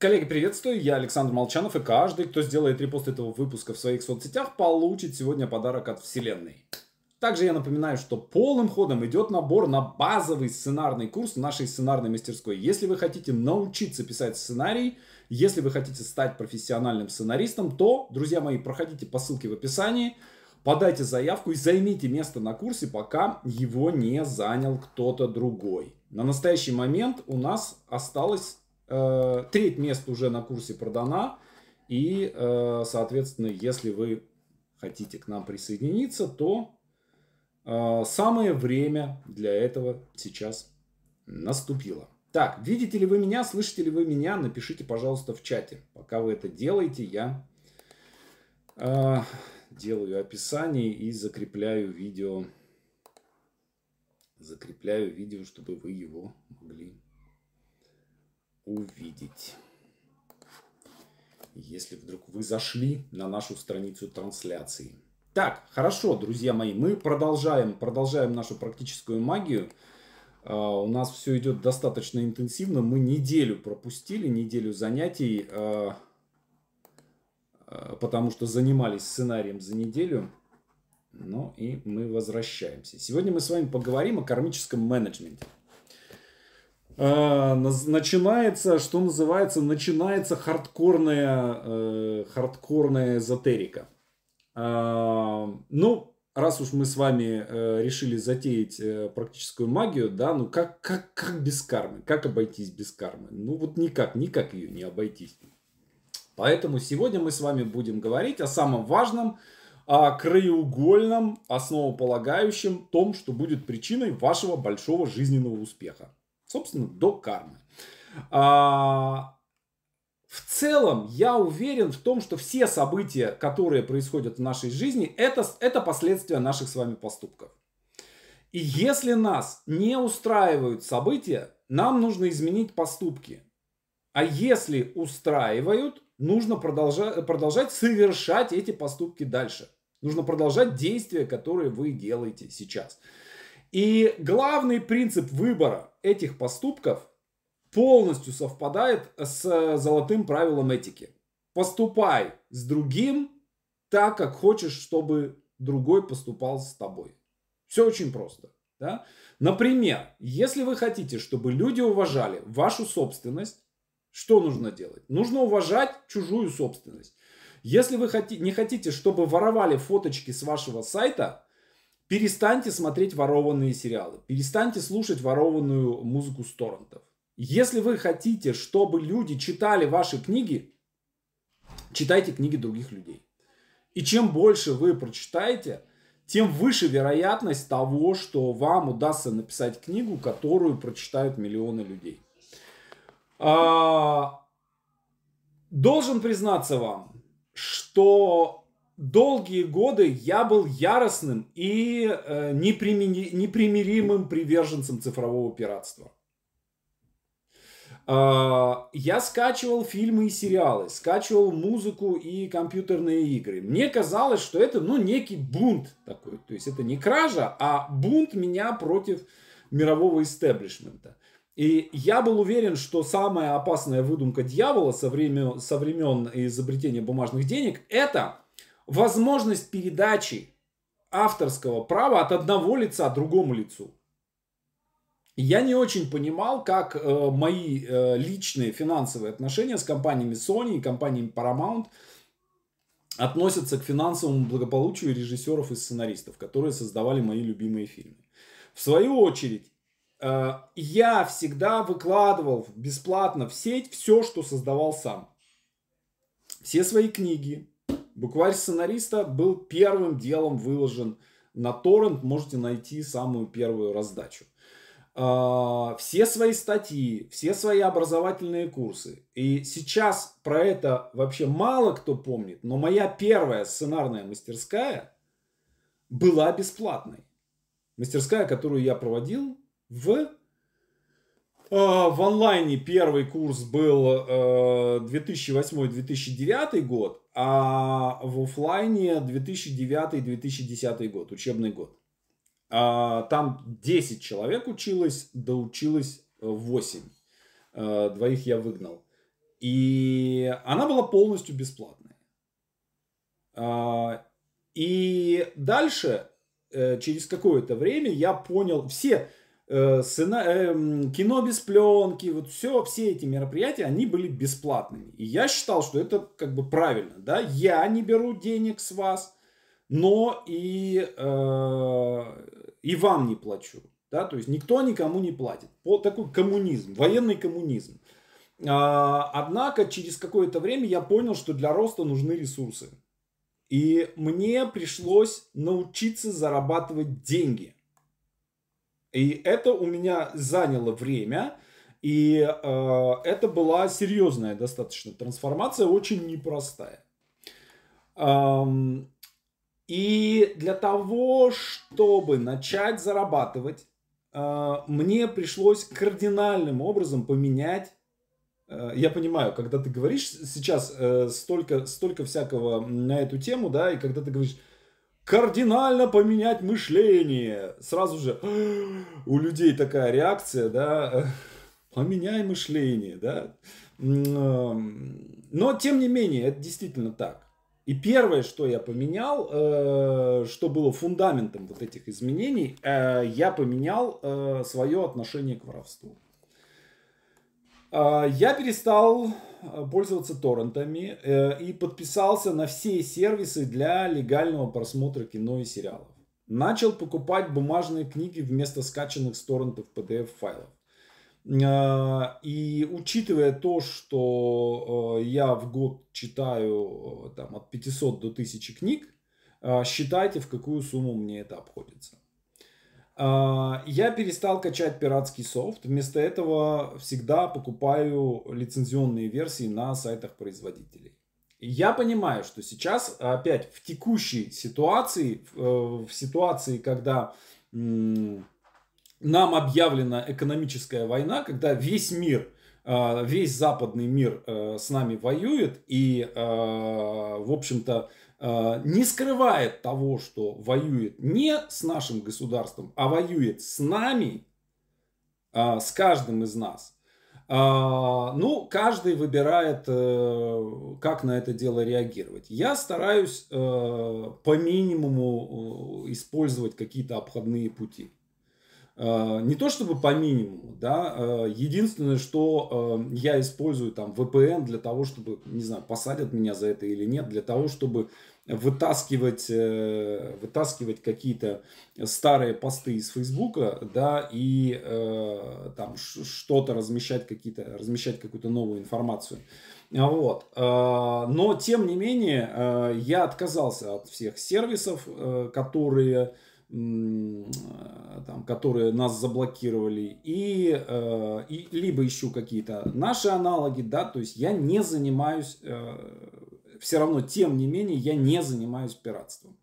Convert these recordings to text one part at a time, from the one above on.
Коллеги, приветствую, я Александр Молчанов, и каждый, кто сделает репост этого выпуска в своих соцсетях, получит сегодня подарок от Вселенной. Также я напоминаю, что полным ходом идет набор на базовый сценарный курс нашей сценарной мастерской. Если вы хотите научиться писать сценарий, если вы хотите стать профессиональным сценаристом, то, друзья мои, проходите по ссылке в описании, подайте заявку и займите место на курсе, пока его не занял кто-то другой. На настоящий момент у нас осталось э, треть мест уже на курсе продана. И, э, соответственно, если вы хотите к нам присоединиться, то э, самое время для этого сейчас наступило. Так, видите ли вы меня, слышите ли вы меня, напишите, пожалуйста, в чате. Пока вы это делаете, я э, делаю описание и закрепляю видео. Закрепляю видео, чтобы вы его могли увидеть. Если вдруг вы зашли на нашу страницу трансляции. Так, хорошо, друзья мои, мы продолжаем, продолжаем нашу практическую магию. Uh, у нас все идет достаточно интенсивно. Мы неделю пропустили, неделю занятий, uh, uh, потому что занимались сценарием за неделю. Ну и мы возвращаемся. Сегодня мы с вами поговорим о кармическом менеджменте. Э, начинается, что называется, начинается хардкорная, э, хардкорная эзотерика. Э, ну, раз уж мы с вами э, решили затеять э, практическую магию, да, ну как, как, как без кармы? Как обойтись без кармы? Ну вот никак, никак ее не обойтись. Поэтому сегодня мы с вами будем говорить о самом важном, о краеугольном, основополагающем том, что будет причиной вашего большого жизненного успеха собственно, до кармы. А, в целом, я уверен в том, что все события, которые происходят в нашей жизни, это, это последствия наших с вами поступков. И если нас не устраивают события, нам нужно изменить поступки. А если устраивают, нужно продолжать, продолжать совершать эти поступки дальше. Нужно продолжать действия, которые вы делаете сейчас. И главный принцип выбора этих поступков полностью совпадает с золотым правилом этики. Поступай с другим так, как хочешь, чтобы другой поступал с тобой. Все очень просто. Да? Например, если вы хотите, чтобы люди уважали вашу собственность, что нужно делать? Нужно уважать чужую собственность. Если вы не хотите, чтобы воровали фоточки с вашего сайта, перестаньте смотреть ворованные сериалы, перестаньте слушать ворованную музыку с торрентов. Если вы хотите, чтобы люди читали ваши книги, читайте книги других людей. И чем больше вы прочитаете, тем выше вероятность того, что вам удастся написать книгу, которую прочитают миллионы людей. А, должен признаться вам, что долгие годы я был яростным и э, непримиримым приверженцем цифрового пиратства. Э, я скачивал фильмы и сериалы, скачивал музыку и компьютерные игры. Мне казалось, что это ну, некий бунт такой. То есть это не кража, а бунт меня против мирового истеблишмента. И я был уверен, что самая опасная выдумка дьявола со времен, со времен изобретения бумажных денег это возможность передачи авторского права от одного лица другому лицу. Я не очень понимал, как э, мои э, личные финансовые отношения с компаниями Sony и компаниями Paramount относятся к финансовому благополучию режиссеров и сценаристов, которые создавали мои любимые фильмы. В свою очередь, э, я всегда выкладывал бесплатно в сеть все, что создавал сам. Все свои книги, Букварь сценариста был первым делом выложен на торрент. Можете найти самую первую раздачу. А, все свои статьи, все свои образовательные курсы. И сейчас про это вообще мало кто помнит, но моя первая сценарная мастерская была бесплатной. Мастерская, которую я проводил в а, в онлайне первый курс был 2008-2009 э, год, а в офлайне 2009-2010 год, учебный год. А, там 10 человек училось, доучилось 8. Э, двоих я выгнал. И она была полностью бесплатной. А, и дальше, э, через какое-то время, я понял, все э, сцена, э, кино без пленки, вот все, все эти мероприятия, они были бесплатными. И я считал, что это как бы правильно, да, я не беру денег с вас, но и, и вам не плачу, да, то есть никто никому не платит. Вот такой коммунизм, военный коммунизм. А, однако через какое-то время я понял, что для роста нужны ресурсы. И мне пришлось научиться зарабатывать деньги. И это у меня заняло время. И э, это была серьезная достаточно трансформация, очень непростая. Эм, и для того, чтобы начать зарабатывать, э, мне пришлось кардинальным образом поменять Э, я понимаю, когда ты говоришь сейчас э, столько, столько всякого на эту тему, да, и когда ты говоришь кардинально поменять мышление, сразу же у людей такая реакция, да, поменяй мышление, да. Но, тем не менее, это действительно так. И первое, что я поменял, э, что было фундаментом вот этих изменений, я поменял свое отношение к воровству. А, я перестал а, пользоваться торрентами э, и подписался на все сервисы для легального просмотра кино и сериалов. Начал покупать бумажные книги вместо скачанных с торрентов PDF-файлов. А, и учитывая то, что я в год читаю там, от 500 до 1000 книг, считайте, в какую сумму мне это обходится. А, я перестал качать пиратский софт. Вместо этого всегда покупаю лицензионные версии на сайтах производителей. Я понимаю, что сейчас опять в текущей ситуации, в э, ситуации, когда нам объявлена экономическая война, когда весь мир, а, весь западный мир э, с нами воюет и, а, в общем-то, не скрывает того, что воюет не с нашим государством, а воюет с нами, э, с каждым из нас. Э, ну, каждый выбирает, как на это дело реагировать. Я стараюсь по минимуму использовать какие-то обходные пути. Не то чтобы по минимуму, да, единственное, что я использую там VPN для того, чтобы, не знаю, посадят меня за это или нет, для того, чтобы вытаскивать, э, вытаскивать какие-то старые посты из Фейсбука, да, и э, там что-то размещать, какие-то, размещать какую-то новую информацию. Вот. Э, но, тем не менее, э, я отказался от всех сервисов, которые там, которые нас заблокировали, и, и либо ищу какие-то наши аналоги, да, то есть я не занимаюсь все равно, тем не менее, я не занимаюсь пиратством.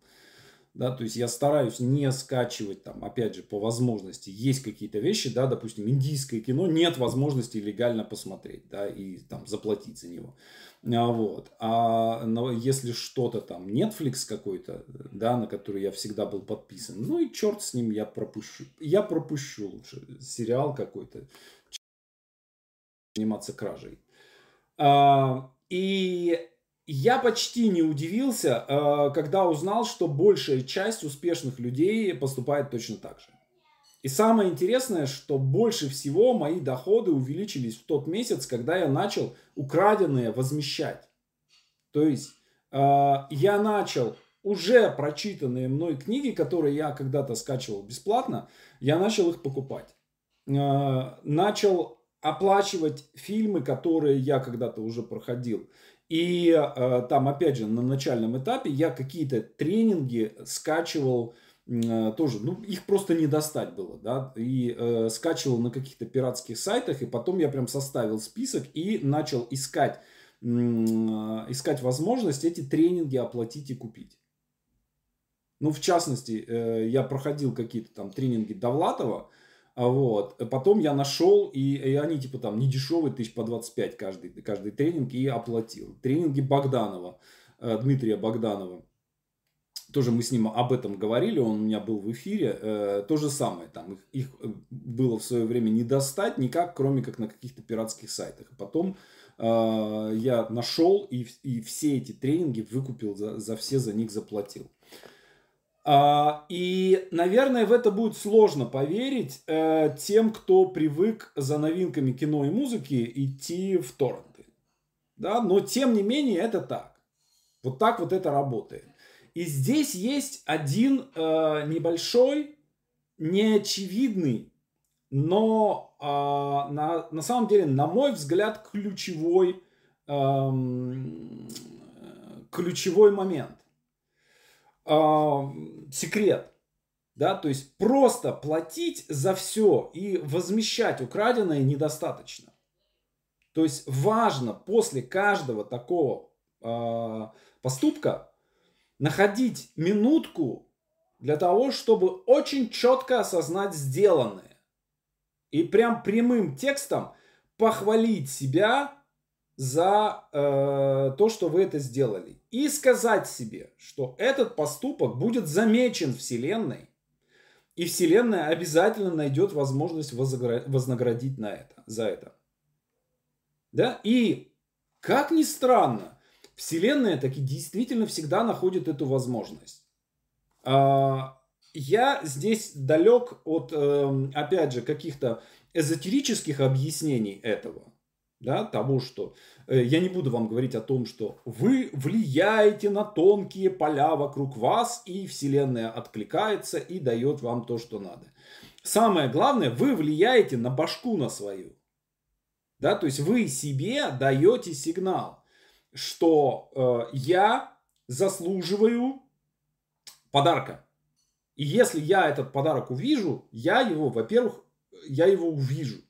Да, то есть я стараюсь не скачивать там, опять же, по возможности. Есть какие-то вещи, да, допустим, индийское кино, нет возможности легально посмотреть, да, и там заплатить за него. А, вот. А но если что-то там, Netflix какой-то, да, на который я всегда был подписан, ну и черт с ним, я пропущу. Я пропущу лучше сериал какой-то, заниматься кражей. А, и я почти не удивился, э, когда узнал, что большая часть успешных людей поступает точно так же. И самое интересное, что больше всего мои доходы увеличились в тот месяц, когда я начал украденные возмещать. То есть э, я начал уже прочитанные мной книги, которые я когда-то скачивал бесплатно, я начал их покупать. Э, начал оплачивать фильмы, которые я когда-то уже проходил. И э, там, опять же, на начальном этапе я какие-то тренинги скачивал тоже, ну, их просто не достать было, да, и э, скачивал на каких-то пиратских сайтах, и потом я прям составил список и начал искать, э, искать возможность эти тренинги оплатить и купить. Ну, в частности, э, я проходил какие-то там тренинги Довлатова, а вот. Потом я нашел, и, и они типа там не дешевые, тысяч по 25 каждый, каждый тренинг, и оплатил. Тренинги Богданова, э, Дмитрия Богданова. Тоже мы с ним об этом говорили, он у меня был в эфире. Э, то же самое, там их, их было в свое время не достать никак, кроме как на каких-то пиратских сайтах. Потом э, я нашел и, и все эти тренинги выкупил, за, за все за них заплатил. А, и, наверное, в это будет сложно поверить э, тем, кто привык за новинками кино и музыки идти в торренты. Да? Но, тем не менее, это так. Вот так вот это работает. И здесь есть один э, небольшой, неочевидный, но э, на, на самом деле, на мой взгляд, ключевой, э, ключевой момент секрет. Да, то есть просто платить за все и возмещать украденное недостаточно. То есть важно после каждого такого э, поступка находить минутку для того, чтобы очень четко осознать сделанное. И прям прямым текстом похвалить себя за э, то, что вы это сделали. И сказать себе, что этот поступок будет замечен Вселенной. И Вселенная обязательно найдет возможность вознаградить на это, за это. Да? И, как ни странно, Вселенная таки действительно всегда находит эту возможность. А, я здесь далек от, эм, опять же, каких-то эзотерических объяснений этого да, того, что э, я не буду вам говорить о том, что вы влияете на тонкие поля вокруг вас, и Вселенная откликается и дает вам то, что надо. Самое главное, вы влияете на башку на свою. Да, то есть вы себе даете сигнал, что э, я заслуживаю подарка. И если я этот подарок увижу, я его, во-первых, я его увижу.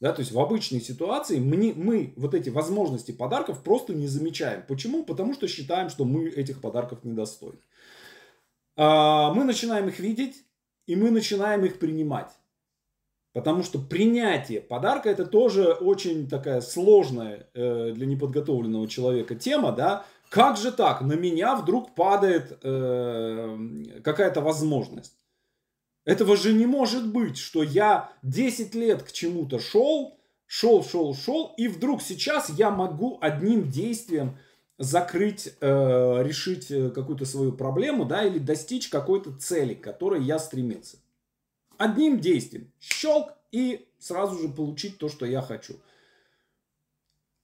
Да, то есть в обычной ситуации мы, мы вот эти возможности подарков просто не замечаем. Почему? Потому что считаем, что мы этих подарков недостойны. А, мы начинаем их видеть, и мы начинаем их принимать. Потому что принятие подарка это тоже очень такая сложная э, для неподготовленного человека тема, да. Как же так? На меня вдруг падает э, какая-то возможность. Этого же не может быть, что я 10 лет к чему-то шел, шел, шел, шел, и вдруг сейчас я могу одним действием закрыть, э, решить э, какую-то свою проблему, да, или достичь какой-то цели, к которой я стремился. Одним действием. Щелк и сразу же получить то, что я хочу.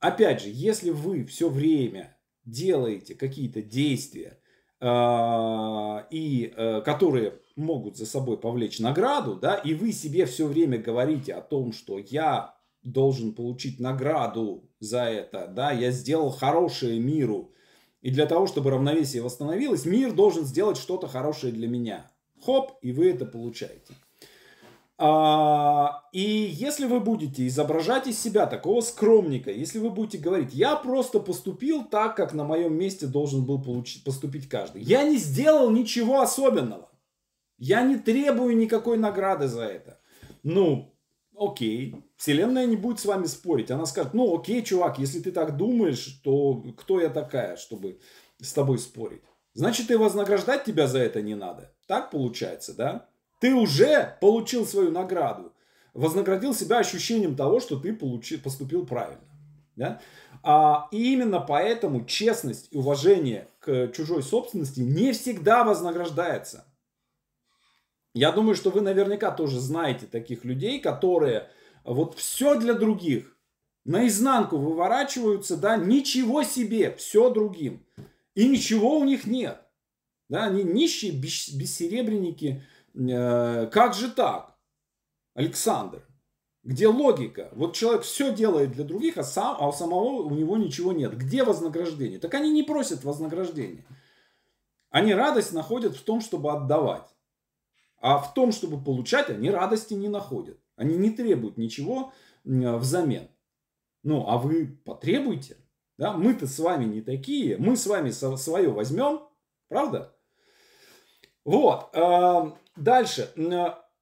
Опять же, если вы все время делаете какие-то действия, и э, которые могут за собой повлечь награду, да, и вы себе все время говорите о том, что я должен получить награду за это, да, я сделал хорошее миру, и для того, чтобы равновесие восстановилось, мир должен сделать что-то хорошее для меня. Хоп, и вы это получаете. А, и если вы будете изображать из себя такого скромника, если вы будете говорить, я просто поступил так, как на моем месте должен был получить, поступить каждый. Я не сделал ничего особенного. Я не требую никакой награды за это. Ну, окей, Вселенная не будет с вами спорить. Она скажет, ну окей, чувак, если ты так думаешь, то кто я такая, чтобы с тобой спорить? Значит, и вознаграждать тебя за это не надо. Так получается, да? Ты уже получил свою награду. Вознаградил себя ощущением того, что ты получил, поступил правильно. Да? А, и именно поэтому честность и уважение к чужой собственности не всегда вознаграждается. Я думаю, что вы наверняка тоже знаете таких людей, которые вот все для других, наизнанку выворачиваются, да, ничего себе, все другим. И ничего у них нет. Да, они нищие, бессеребренники. Э, как же так, Александр? Где логика? Вот человек все делает для других, а, сам, а у самого у него ничего нет. Где вознаграждение? Так они не просят вознаграждения. Они радость находят в том, чтобы отдавать. А в том, чтобы получать, они радости не находят. Они не требуют ничего взамен. Ну, а вы потребуйте. Да? Мы-то с вами не такие. Мы с вами свое возьмем. Правда? Вот. Дальше.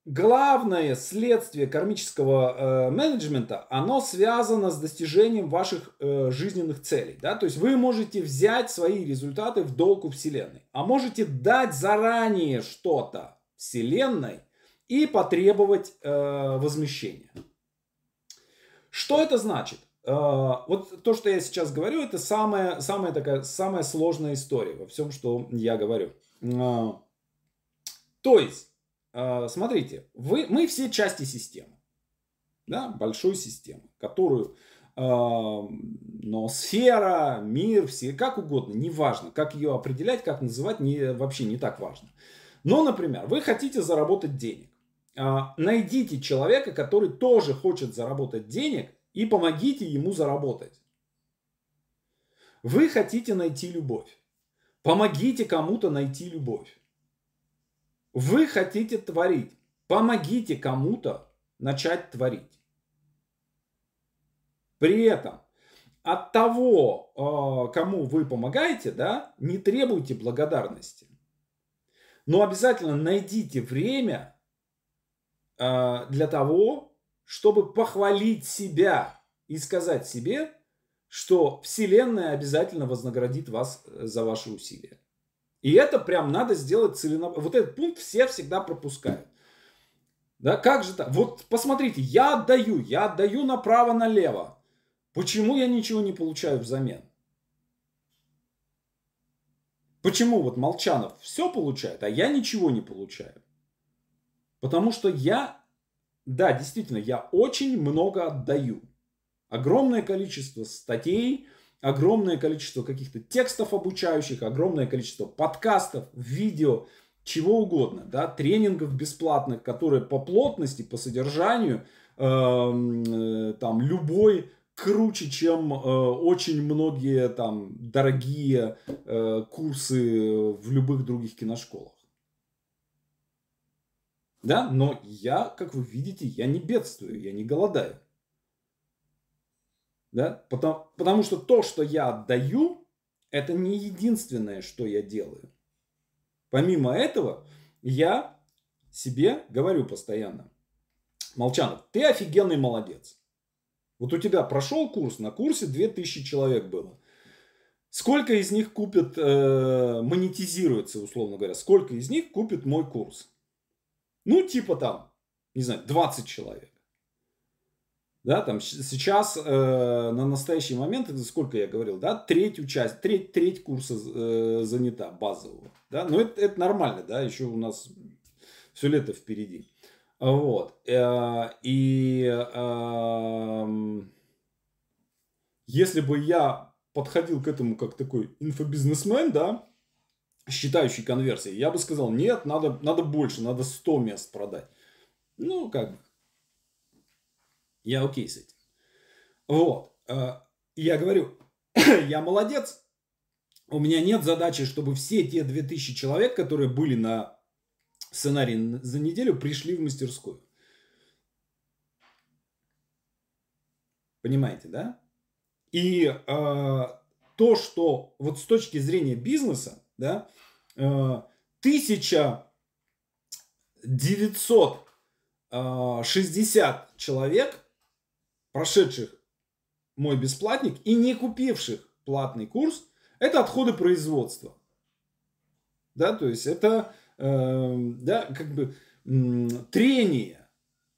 Главное следствие кармического э, менеджмента, оно связано с достижением ваших э, жизненных целей. Да? То есть вы можете взять свои результаты в долг у Вселенной, а можете дать заранее что-то Вселенной и потребовать э, возмещения. Что это значит? вот то, что я сейчас говорю, это самая, самая такая, самая сложная история во всем, что я говорю. То есть, смотрите, вы, мы все части системы, да, большой системы, которую но сфера, мир, все, как угодно, неважно, как ее определять, как называть, не, вообще не так важно. Но, например, вы хотите заработать денег. А, найдите человека, который тоже хочет заработать денег, и помогите ему заработать. Вы хотите найти любовь. Помогите кому-то найти любовь. Вы хотите творить. Помогите кому-то начать творить. При этом от того, а, кому вы помогаете, да, не требуйте благодарности. Но обязательно найдите время а, для того, чтобы похвалить себя и сказать себе, что Вселенная обязательно вознаградит вас э, за ваши усилия. И это прям надо сделать целенаправленно. Вот этот пункт все всегда пропускают. Да, как же так? Вот посмотрите, я отдаю, я отдаю направо-налево. Почему я ничего не получаю взамен? Почему вот Молчанов все получает, а я ничего не получаю? Потому что я, да, действительно, я очень много отдаю. Огромное количество статей, огромное количество каких-то текстов обучающих, огромное количество подкастов, видео, чего угодно, да, тренингов бесплатных, которые по плотности, по содержанию, эм, э, там любой круче, чем э, очень многие там дорогие э, курсы в любых других киношколах. Да, но я, как вы видите, я не бедствую, я не голодаю. Да, потому, потому что то, что я отдаю, это не единственное, что я делаю. Помимо этого, я себе говорю постоянно, Молчанов, ты офигенный молодец. Вот у тебя прошел курс, на курсе 2000 человек было. Сколько из них купят, э, монетизируется, условно говоря, сколько из них купит мой курс? Ну, типа там, не знаю, 20 человек. Да, там сейчас э, на настоящий момент, сколько я говорил, да, третью часть, треть, треть курса э, занята базового. Да, но это, это нормально, да, еще у нас все лето впереди. Вот. Э, и эм, если бы я подходил к этому как такой инфобизнесмен, да, считающий конверсии, я бы сказал, нет, надо, надо больше, надо 100 мест продать. Ну, как. Я окей с этим. Вот. Э, я говорю, я молодец. У меня нет задачи, чтобы все те 2000 человек, которые были на сценарий за неделю, пришли в мастерскую. Понимаете, да? И э, то, что вот с точки зрения бизнеса, да, э, 1960 человек, прошедших мой бесплатник и не купивших платный курс, это отходы производства. Да, то есть это Эм, да, как бы трение,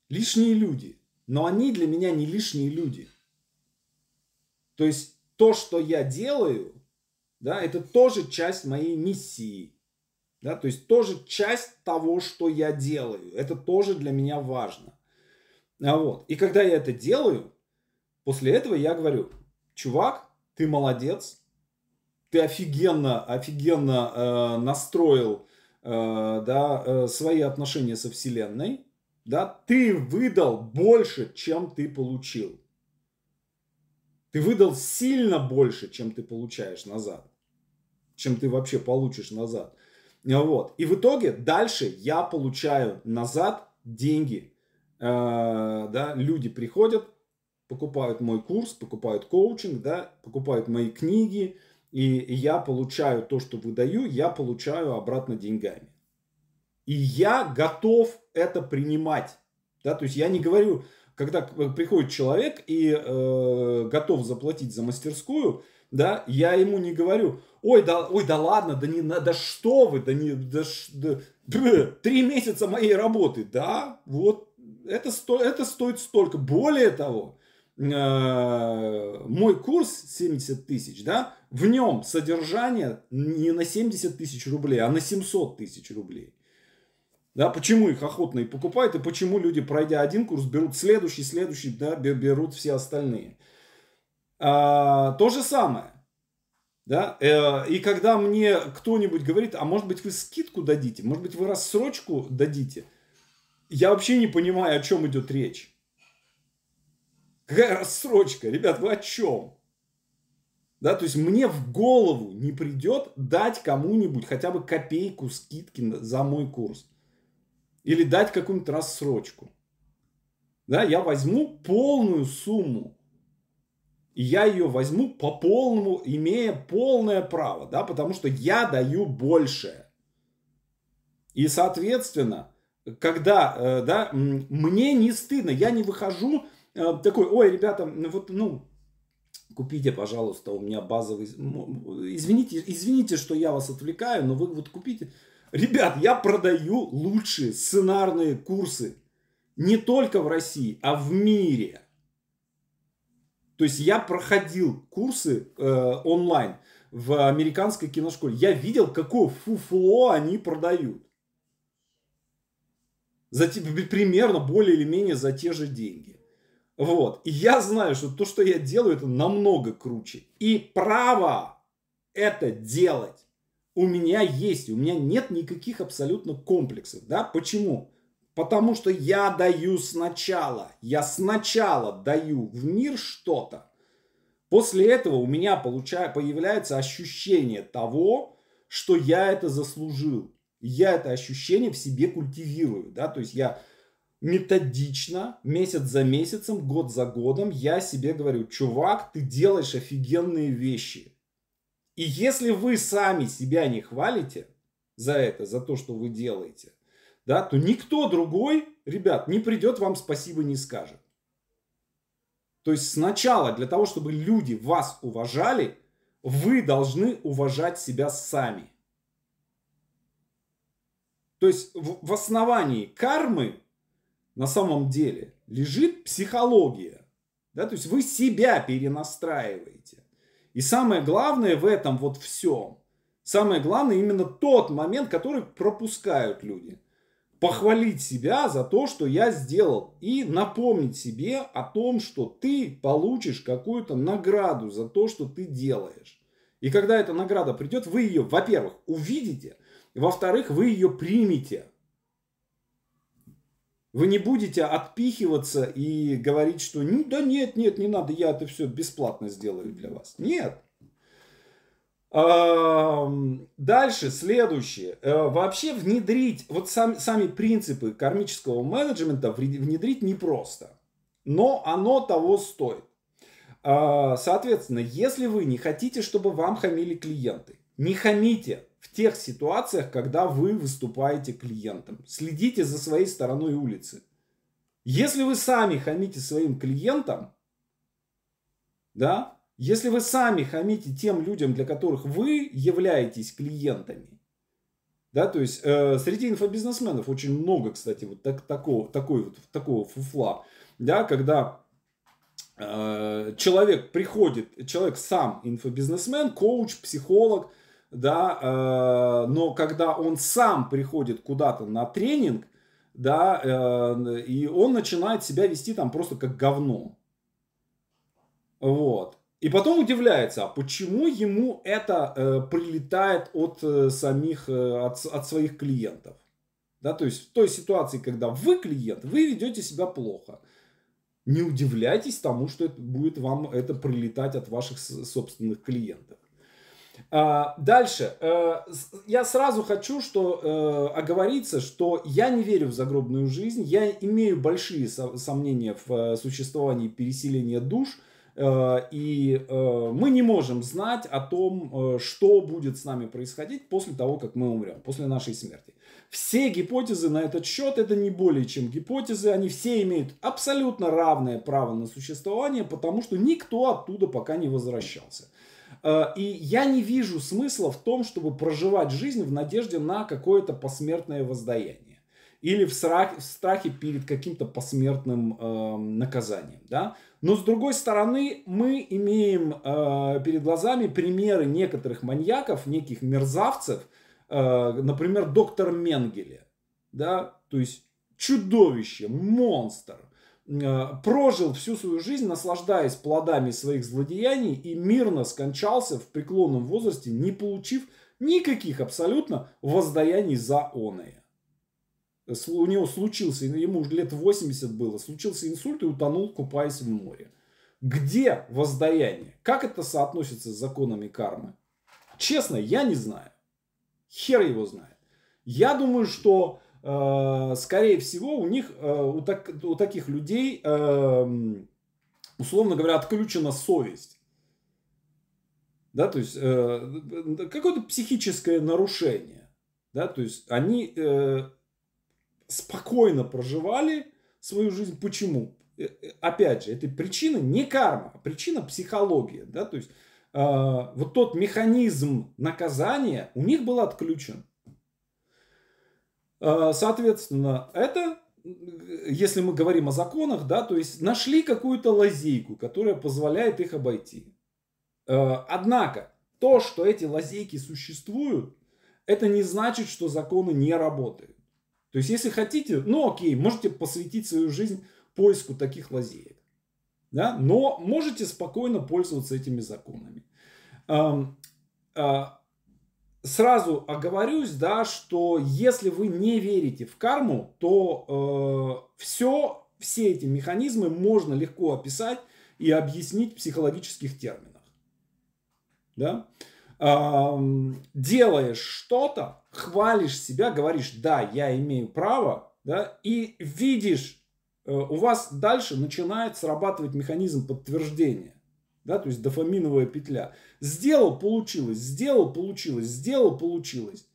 лишние люди. Но они для меня не лишние люди. То есть то, что я делаю, да, это тоже часть моей миссии. Да, то есть тоже часть того, что я делаю. Это тоже для меня важно. А вот. И когда я это делаю, после этого я говорю, чувак, ты молодец, ты офигенно, офигенно э, настроил Э, да, э, свои отношения со Вселенной, да, ты выдал больше, чем ты получил. Ты выдал сильно больше, чем ты получаешь назад. Чем ты вообще получишь назад. Вот. И в итоге дальше я получаю назад деньги. Э, да, люди приходят, покупают мой курс, покупают коучинг, да, покупают мои книги, и я получаю то, что выдаю, я получаю обратно деньгами. И я готов это принимать. Да, то есть я не говорю, когда приходит человек и э, готов заплатить за мастерскую, да, я ему не говорю, ой, да, ой, да ладно, да не, да что вы, да не, да, да три месяца моей работы, да, вот, это, сто, это стоит столько. Более того, э, мой курс 70 тысяч, да, в нем содержание не на 70 тысяч рублей, а на 700 тысяч рублей. Да, почему их охотно и покупают, и почему люди, пройдя один курс, берут следующий, следующий, да, берут все остальные. А, то же самое. Да? Э, и когда мне кто-нибудь говорит, а может быть вы скидку дадите, может быть вы рассрочку дадите, я вообще не понимаю, о чем идет речь. Какая рассрочка? Ребят, вы о чем? Да, то есть мне в голову не придет дать кому-нибудь хотя бы копейку скидки за мой курс. Или дать какую-нибудь рассрочку. Да, я возьму полную сумму. И я ее возьму по полному, имея полное право, да, потому что я даю больше. И, соответственно, когда, э, да, мне не стыдно, я не выхожу э, такой, ой, ребята, ну вот, ну, купите, пожалуйста, у меня базовый, извините, извините, что я вас отвлекаю, но вы вот купите. Ребят, я продаю лучшие сценарные курсы не только в России, а в мире. То есть я проходил курсы э, онлайн в американской киношколе. Я видел, какое фуфло они продают. За, примерно более или менее за те же деньги. Вот. И я знаю, что то, что я делаю, это намного круче. И право это делать у меня есть. У меня нет никаких абсолютно комплексов. Да? Почему? Потому что я даю сначала. Я сначала даю в мир что-то. После этого у меня получая, появляется ощущение того, что я это заслужил. Я это ощущение в себе культивирую. Да? То есть я методично, месяц за месяцем, год за годом, я себе говорю, чувак, ты делаешь офигенные вещи. И если вы сами себя не хвалите за это, за то, что вы делаете, да, то никто другой, ребят, не придет вам спасибо не скажет. То есть сначала для того, чтобы люди вас уважали, вы должны уважать себя сами. То есть в, в основании кармы на самом деле лежит психология. Да? То есть вы себя перенастраиваете. И самое главное в этом вот всем, самое главное именно тот момент, который пропускают люди похвалить себя за то, что я сделал, и напомнить себе о том, что ты получишь какую-то награду за то, что ты делаешь. И когда эта награда придет, вы ее, во-первых, увидите, во-вторых, вы ее примете. Вы не будете отпихиваться и говорить, что да нет, нет, не надо, я это все бесплатно сделаю для вас. Нет. Дальше, следующее. Э, вообще внедрить, вот сам, сами принципы кармического менеджмента внедрить непросто. Но оно того стоит. А, соответственно, если вы не хотите, чтобы вам хамили клиенты, не хамите в тех ситуациях, когда вы выступаете клиентом. Следите за своей стороной улицы. Если вы сами хамите своим клиентам, да, если вы сами хамите тем людям, для которых вы являетесь клиентами, да, то есть э, среди инфобизнесменов очень много, кстати, вот так, такого, такой, вот, такого фуфла, да, когда э, человек приходит, человек сам инфобизнесмен, коуч, психолог, да, э, но когда он сам приходит куда-то на тренинг, да, э, и он начинает себя вести там просто как говно, вот. И потом удивляется, а почему ему это э, прилетает от э, самих, э, от, от своих клиентов. Да, то есть в той ситуации, когда вы клиент, вы ведете себя плохо. Не удивляйтесь тому, что это будет вам это прилетать от ваших собственных клиентов. А, дальше. Э, я сразу хочу что, э, оговориться, что я не верю в загробную жизнь. Я имею большие сомнения в э, существовании переселения душ – и мы не можем знать о том, что будет с нами происходить после того, как мы умрем, после нашей смерти. Все гипотезы на этот счет это не более чем гипотезы, они все имеют абсолютно равное право на существование, потому что никто оттуда пока не возвращался. И я не вижу смысла в том, чтобы проживать жизнь в надежде на какое-то посмертное воздаяние. или в страхе, в страхе перед каким-то посмертным э, наказанием. Да? Но с другой стороны, мы имеем э, перед глазами примеры некоторых маньяков, неких мерзавцев, э, например, доктор Менгеле. Да? То есть чудовище, монстр, э, прожил всю свою жизнь, наслаждаясь плодами своих злодеяний и мирно скончался в преклонном возрасте, не получив никаких абсолютно воздаяний за оное у него случился, ему уже лет 80 было, случился инсульт и утонул, купаясь в море. Где воздаяние? Как это соотносится с законами кармы? Честно, я не знаю. Хер его знает. Я думаю, что э, скорее всего у них, э, у, так, у таких людей, э, условно говоря, отключена совесть. Да, то есть э, какое-то психическое нарушение. Да, то есть они э, спокойно проживали свою жизнь. Почему? Э, э, опять же, это причина не карма, а причина психология. Да? То есть э, вот тот механизм наказания у них был отключен. Э, соответственно, это, если мы говорим о законах, да, то есть нашли какую-то лазейку, которая позволяет их обойти. Э, однако, то, что эти лазейки существуют, это не значит, что законы не работают. То есть, если хотите, ну окей, можете посвятить свою жизнь поиску таких лазеек. Да? Но можете спокойно пользоваться этими законами. А, сразу оговорюсь, да, что если вы не верите в карму, то э, все, все эти механизмы можно легко описать и объяснить в психологических терминах. Да? делаешь что-то, хвалишь себя, говоришь, да, я имею право, да, и видишь, э, у вас дальше начинает срабатывать механизм подтверждения. Да, то есть дофаминовая петля. Сделал, получилось, сделал, получилось, сделал, получилось.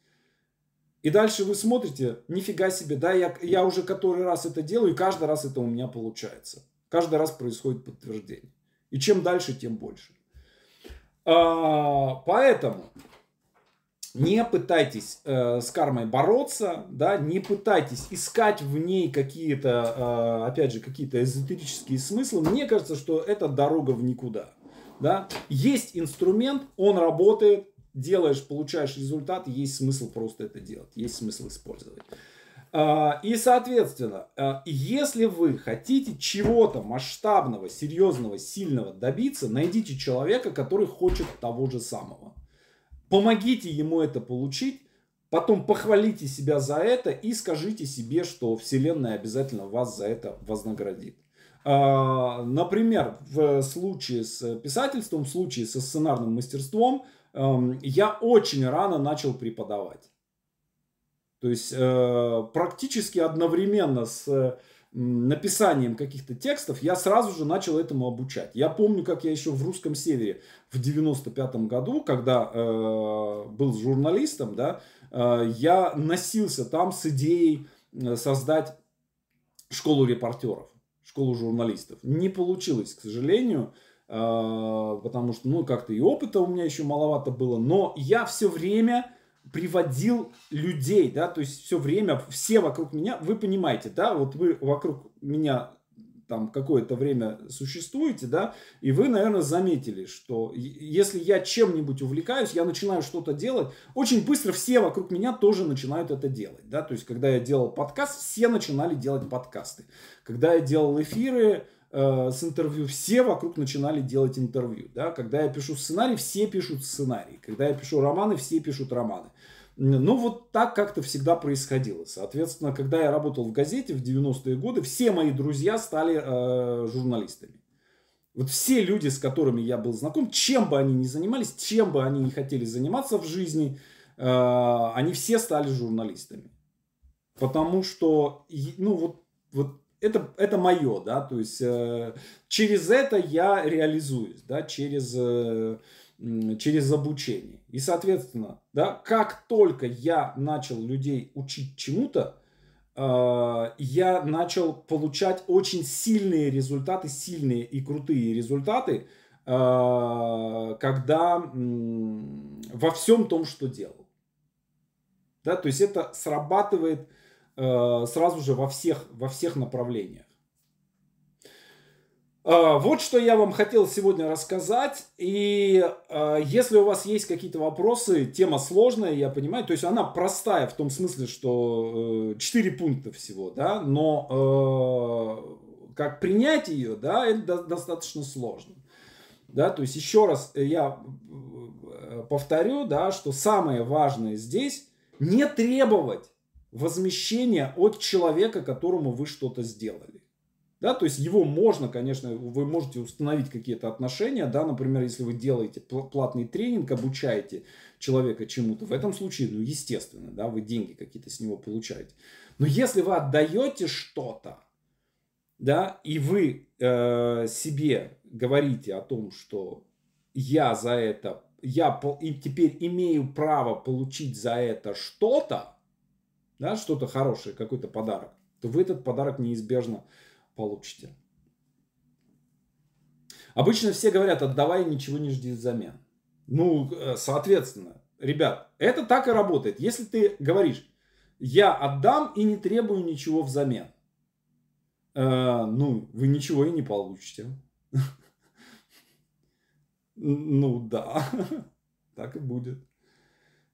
И дальше вы смотрите, нифига себе, да, я, я уже который раз это делаю, и каждый раз это у меня получается. Каждый раз происходит подтверждение. И чем дальше, тем больше. А, поэтому не пытайтесь э, с кармой бороться, да, не пытайтесь искать в ней какие-то, э, опять же, какие-то эзотерические смыслы. Мне кажется, что это дорога в никуда. Да? Есть инструмент, он работает, делаешь, получаешь результат, есть смысл просто это делать, есть смысл использовать. А, и, соответственно, а, если вы хотите чего-то масштабного, серьезного, сильного добиться, найдите человека, который хочет того же самого. Помогите ему это получить, потом похвалите себя за это и скажите себе, что Вселенная обязательно вас за это вознаградит. А, например, в случае с писательством, в случае со сценарным мастерством, я очень рано начал преподавать. То есть э, практически одновременно с э, написанием каких-то текстов я сразу же начал этому обучать. Я помню, как я еще в русском севере в 95-м году, когда э, был журналистом, да, я носился там с идеей создать школу репортеров, школу журналистов. Не получилось, к сожалению, э, потому что, ну, как-то и опыта у меня еще маловато было, но я все время приводил людей, да, то есть все время, все вокруг меня, вы понимаете, да, вот вы вокруг меня там какое-то время существуете, да, и вы, наверное, заметили, что если я чем-нибудь увлекаюсь, я начинаю что-то делать, очень быстро все вокруг меня тоже начинают это делать, да, то есть когда я делал подкаст, все начинали делать подкасты, когда я делал эфиры, э, с интервью, все вокруг начинали делать интервью. Да? Когда я пишу сценарий, все пишут сценарий. Когда я пишу романы, все пишут романы. Ну, вот так как-то всегда происходило. Соответственно, когда я работал в газете в 90-е годы, все мои друзья стали э, журналистами. Вот все люди, с которыми я был знаком, чем бы они ни занимались, чем бы они ни хотели заниматься в жизни, э, они все стали журналистами. Потому что, ну, вот, вот это, это мое, да, то есть э, через это я реализуюсь, да, через, э, через обучение. И, соответственно, да, как только я начал людей учить чему-то, э, я начал получать очень сильные результаты, сильные и крутые результаты, э, когда э, во всем том, что делал. Да, то есть это срабатывает э, сразу же во всех, во всех направлениях. А, вот что я вам хотел сегодня рассказать. И а, если у вас есть какие-то вопросы, тема сложная, я понимаю. То есть она простая в том смысле, что 4 э, пункта всего, да, но э, как принять ее, да, это достаточно сложно. Да, то есть еще раз я э, повторю, да, что самое важное здесь не требовать возмещения от человека, которому вы что-то сделали. Да, то есть его можно, конечно, вы можете установить какие-то отношения, да, например, если вы делаете платный тренинг, обучаете человека чему-то, в этом случае, ну, естественно, да, вы деньги какие-то с него получаете. Но если вы отдаете что-то, да, и вы э, себе говорите о том, что я за это, я и теперь имею право получить за это что-то, да, что-то хорошее, какой-то подарок, то вы этот подарок неизбежно получите. Обычно все говорят, отдавай, ничего не жди взамен. Ну, э, соответственно, ребят, это так и работает. Если ты говоришь, я отдам и не требую ничего взамен, э, ну, вы ничего и не получите. Ну да, так и будет.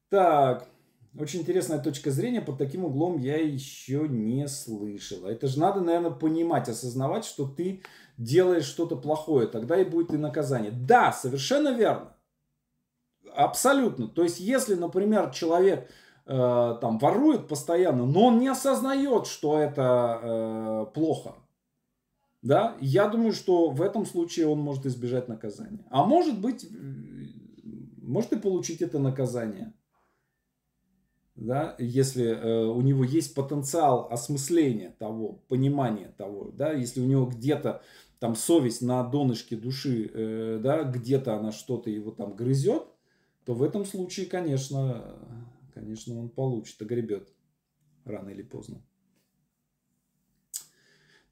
Так, очень интересная точка зрения, под таким углом я еще не слышала. Это же надо, наверное, понимать, осознавать, что ты делаешь что-то плохое, тогда и будет и наказание. Да, совершенно верно. Абсолютно. То есть, если, например, человек э, там ворует постоянно, но он не осознает, что это э, плохо, да, я думаю, что в этом случае он может избежать наказания. А может быть, может и получить это наказание да, если э, у него есть потенциал осмысления того, понимания того, да, если у него где-то там совесть на донышке души, э, да, где-то она что-то его там грызет, то в этом случае, конечно, конечно, он получит, огребет рано или поздно.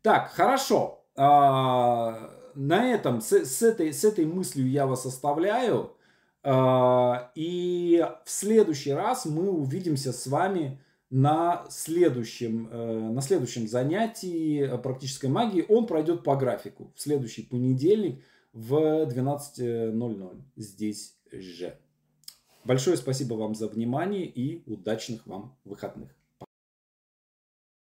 Так, хорошо. А, на этом, с, с, этой, с этой мыслью я вас оставляю. А, и в следующий раз мы увидимся с вами на следующем, э, на следующем занятии практической магии. Он пройдет по графику в следующий понедельник в 12.00 здесь же. Большое спасибо вам за внимание и удачных вам выходных.